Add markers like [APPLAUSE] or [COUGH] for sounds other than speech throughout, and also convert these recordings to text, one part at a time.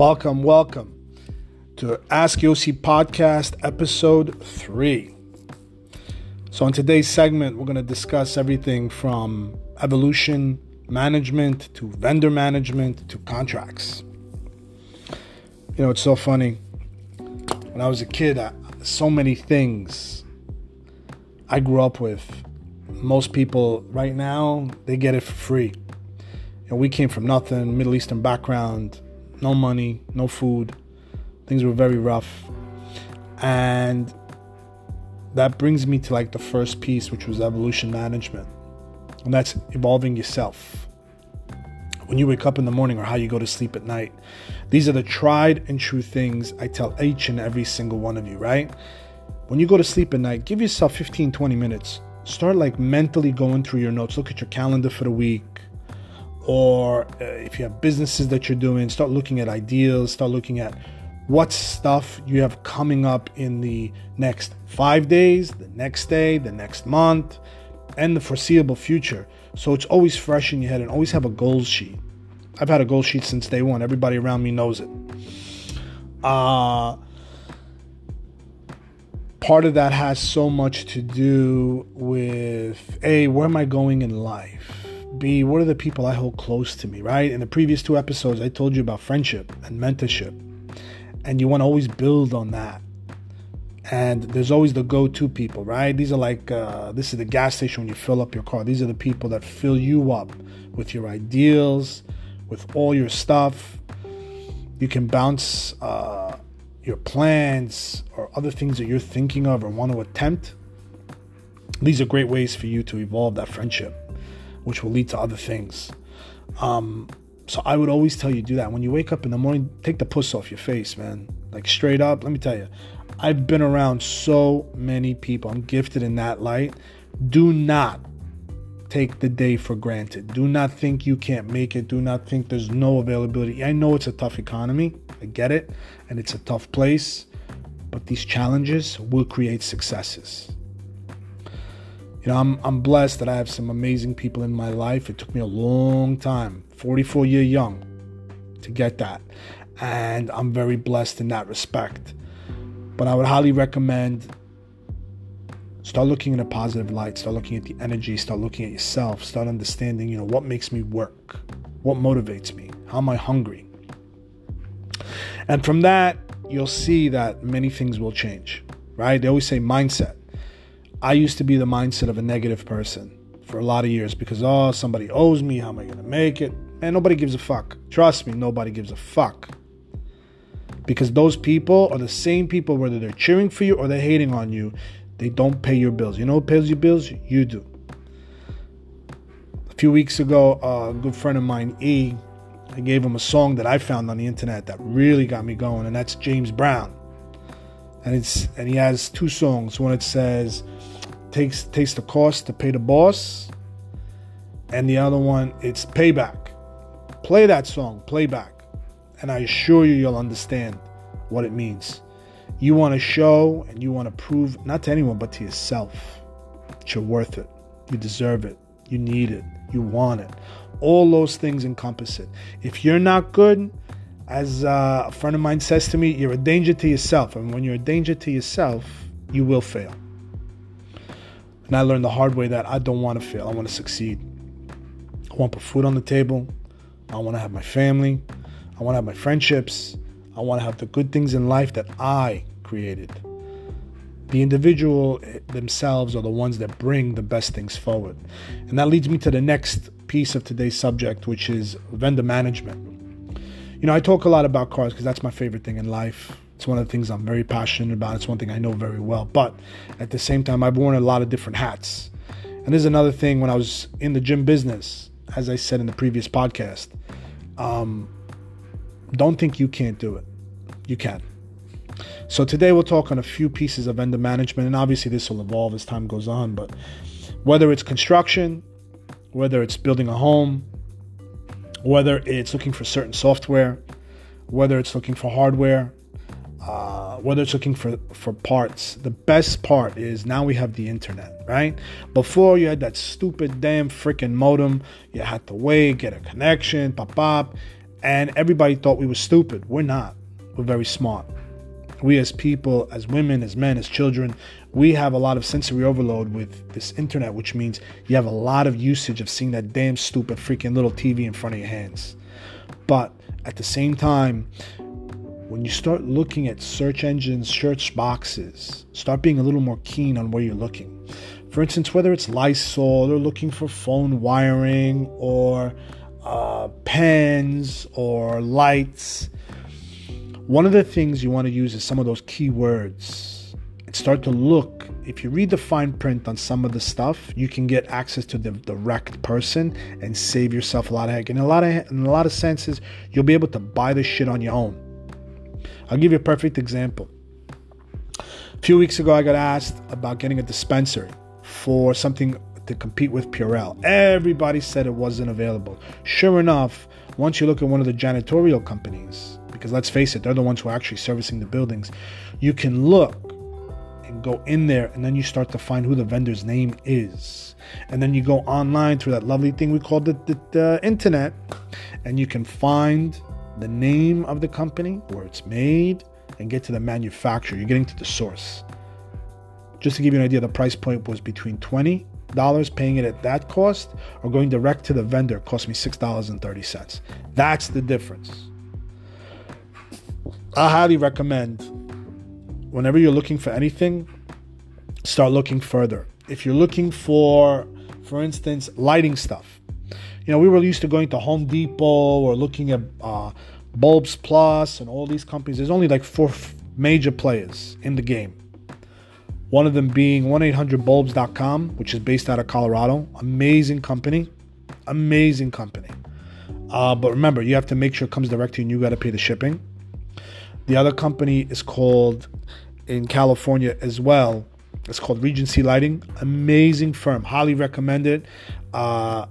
Welcome, welcome to Ask Yossi Podcast, episode three. So, in today's segment, we're going to discuss everything from evolution management to vendor management to contracts. You know, it's so funny. When I was a kid, I, so many things I grew up with. Most people right now, they get it for free. You know, we came from nothing, Middle Eastern background no money, no food. Things were very rough. And that brings me to like the first piece, which was evolution management. And that's evolving yourself. When you wake up in the morning or how you go to sleep at night. These are the tried and true things I tell each and every single one of you, right? When you go to sleep at night, give yourself 15, 20 minutes. Start like mentally going through your notes. Look at your calendar for the week or uh, if you have businesses that you're doing, start looking at ideas, start looking at what stuff you have coming up in the next five days, the next day, the next month, and the foreseeable future. So it's always fresh in your head and always have a goals sheet. I've had a goal sheet since day one. Everybody around me knows it. Uh, part of that has so much to do with A, where am I going in life? B, what are the people I hold close to me, right? In the previous two episodes, I told you about friendship and mentorship. And you want to always build on that. And there's always the go to people, right? These are like, uh, this is the gas station when you fill up your car. These are the people that fill you up with your ideals, with all your stuff. You can bounce uh, your plans or other things that you're thinking of or want to attempt. These are great ways for you to evolve that friendship which will lead to other things. Um, so I would always tell you do that. When you wake up in the morning, take the puss off your face, man. Like straight up, let me tell you. I've been around so many people. I'm gifted in that light. Do not take the day for granted. Do not think you can't make it. Do not think there's no availability. I know it's a tough economy. I get it. And it's a tough place. But these challenges will create successes you know, I'm, I'm blessed that I have some amazing people in my life. It took me a long time, 44 year young, to get that. And I'm very blessed in that respect. But I would highly recommend start looking in a positive light, start looking at the energy, start looking at yourself, start understanding, you know, what makes me work, what motivates me, how am I hungry. And from that, you'll see that many things will change, right? They always say mindset. I used to be the mindset of a negative person for a lot of years because, oh, somebody owes me. How am I going to make it? And nobody gives a fuck. Trust me, nobody gives a fuck. Because those people are the same people, whether they're cheering for you or they're hating on you, they don't pay your bills. You know who pays your bills? You do. A few weeks ago, a good friend of mine, E, I gave him a song that I found on the internet that really got me going, and that's James Brown. And it's and he has two songs. One it says, takes takes the cost to pay the boss, and the other one it's payback. Play that song, playback, and I assure you you'll understand what it means. You want to show and you want to prove not to anyone but to yourself that you're worth it. You deserve it. You need it. You want it. All those things encompass it. If you're not good, as uh, a friend of mine says to me, you're a danger to yourself. And when you're a danger to yourself, you will fail. And I learned the hard way that I don't want to fail. I want to succeed. I want to put food on the table. I want to have my family. I want to have my friendships. I want to have the good things in life that I created. The individual themselves are the ones that bring the best things forward. And that leads me to the next piece of today's subject, which is vendor management. You know, I talk a lot about cars because that's my favorite thing in life. It's one of the things I'm very passionate about. It's one thing I know very well. But at the same time, I've worn a lot of different hats. And this is another thing when I was in the gym business, as I said in the previous podcast. Um, don't think you can't do it. You can. So today we'll talk on a few pieces of vendor management, and obviously this will evolve as time goes on. But whether it's construction, whether it's building a home, whether it's looking for certain software, whether it's looking for hardware, uh, whether it's looking for, for parts, the best part is now we have the internet, right? Before you had that stupid damn freaking modem, you had to wait, get a connection, pop pop. And everybody thought we were stupid. We're not. We're very smart. We as people, as women, as men, as children, we have a lot of sensory overload with this internet, which means you have a lot of usage of seeing that damn stupid freaking little TV in front of your hands. But at the same time, when you start looking at search engines, search boxes, start being a little more keen on where you're looking. For instance, whether it's Lysol or looking for phone wiring or uh, pens or lights, one of the things you want to use is some of those keywords and start to look. If you read the fine print on some of the stuff, you can get access to the direct person and save yourself a lot of heck. In a lot of in a lot of senses, you'll be able to buy this shit on your own. I'll give you a perfect example. A few weeks ago, I got asked about getting a dispensary for something to compete with Purell. Everybody said it wasn't available. Sure enough, once you look at one of the janitorial companies, because let's face it, they're the ones who are actually servicing the buildings, you can look and go in there and then you start to find who the vendor's name is. And then you go online through that lovely thing we call the, the, the internet and you can find the name of the company, where it's made, and get to the manufacturer. You're getting to the source. Just to give you an idea, the price point was between $20 paying it at that cost or going direct to the vendor cost me $6.30. That's the difference. I highly recommend whenever you're looking for anything, start looking further. If you're looking for, for instance, lighting stuff, you know, we were used to going to Home Depot or looking at uh, Bulbs Plus and all these companies. There's only like four major players in the game. One of them being 1-800-bulbs.com, which is based out of Colorado. Amazing company. Amazing company. Uh, but remember, you have to make sure it comes direct to you and you got to pay the shipping. The other company is called, in California as well, it's called Regency Lighting. Amazing firm. Highly recommend it. Uh,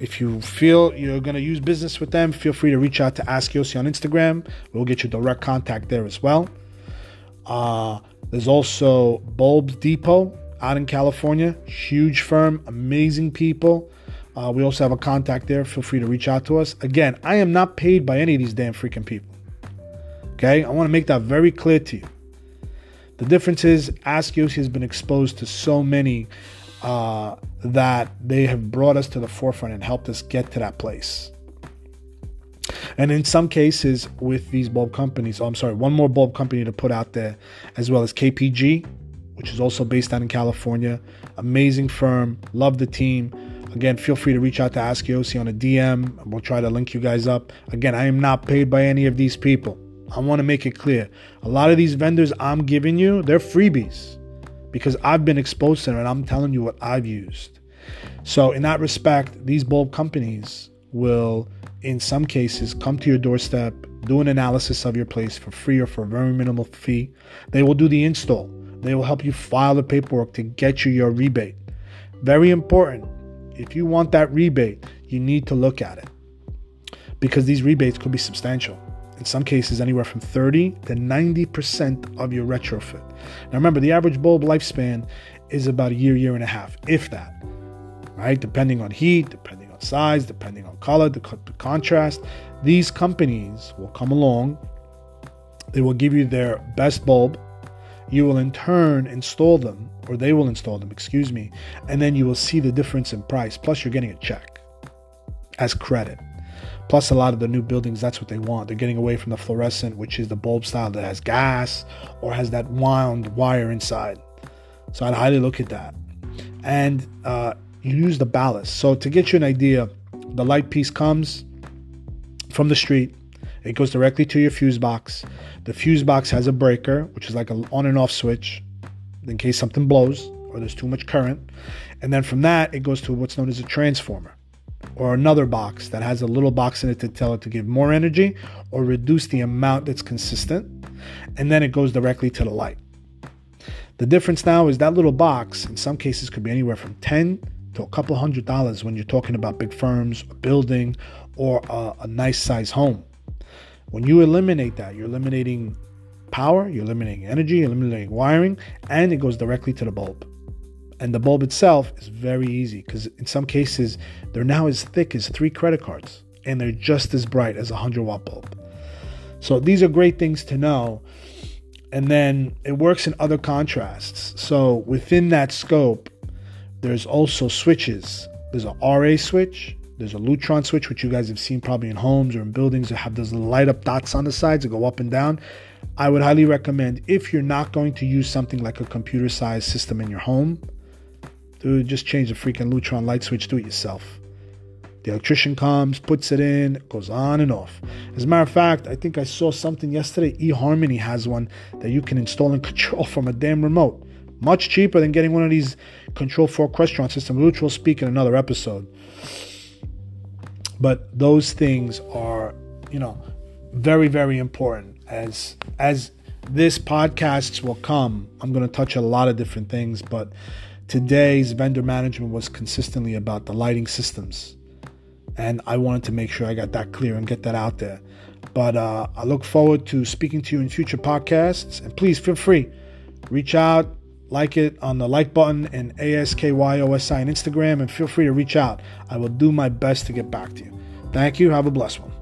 if you feel you're going to use business with them, feel free to reach out to Ask Yossi on Instagram. We'll get you direct contact there as well. Uh, there's also Bulbs Depot out in California. Huge firm, amazing people. Uh, we also have a contact there. Feel free to reach out to us. Again, I am not paid by any of these damn freaking people. Okay? I want to make that very clear to you. The difference is Ask Yossi has been exposed to so many uh, that they have brought us to the forefront and helped us get to that place. And in some cases, with these bulb companies, oh, I'm sorry, one more bulb company to put out there, as well as KPG, which is also based out in California. Amazing firm, love the team. Again, feel free to reach out to Ask Yossi on a DM. We'll try to link you guys up. Again, I am not paid by any of these people. I want to make it clear. A lot of these vendors I'm giving you, they're freebies because I've been exposed to them and I'm telling you what I've used. So, in that respect, these bulb companies will, in some cases, come to your doorstep, do an analysis of your place for free or for a very minimal fee. They will do the install, they will help you file the paperwork to get you your rebate. Very important. If you want that rebate, you need to look at it because these rebates could be substantial in some cases anywhere from 30 to 90% of your retrofit. Now remember, the average bulb lifespan is about a year, year and a half, if that, right? Depending on heat, depending on size, depending on color, the, the contrast. These companies will come along, they will give you their best bulb. You will in turn install them, or they will install them, excuse me, and then you will see the difference in price. Plus, you're getting a check as credit. Plus, a lot of the new buildings, that's what they want. They're getting away from the fluorescent, which is the bulb style that has gas or has that wound wire inside. So I'd highly look at that. And uh, you use the ballast. So to get you an idea, the light piece comes from the street. It goes directly to your fuse box. The fuse box has a breaker, which is like an on and off switch in case something blows or there's too much current. And then from that, it goes to what's known as a transformer or another box that has a little box in it to tell it to give more energy or reduce the amount that's consistent. And then it goes directly to the light. The difference now is that little box, in some cases, could be anywhere from 10 to a couple hundred dollars when you're talking about big firms, a building, or a, a nice size home. When you eliminate that, you're eliminating power, you're eliminating energy, you're eliminating wiring, and it goes directly to the bulb. And the bulb itself is very easy because in some cases they're now as thick as three credit cards. and they're just as bright as a 100 watt bulb. So these are great things to know. And then it works in other contrasts. So within that scope, there's also switches. There's a RA switch, there's a Lutron switch, which you guys have seen probably in homes or in buildings that have those light up dots on the sides that go up and down. I would highly recommend if you're not going to use something like a computer sized system in your home, dude, just change the freaking Lutron light switch, do it yourself. The electrician comes, puts it in, goes on and off. As a matter of fact, I think I saw something yesterday. eHarmony has one that you can install and [LAUGHS] control from a damn remote. Much cheaper than getting one of these Control 4 Crestron systems, which we'll speak in another episode. But those things are, you know, very, very important. As as this podcasts will come, I'm going to touch a lot of different things, but today's vendor management was consistently about the lighting systems. And I wanted to make sure I got that clear and get that out there. But uh, I look forward to speaking to you in future podcasts. And please feel free, reach out, like it on the like button and ASKYOSI on Instagram, and feel free to reach out. I will do my best to get back to you. Thank you. Have a blessed one.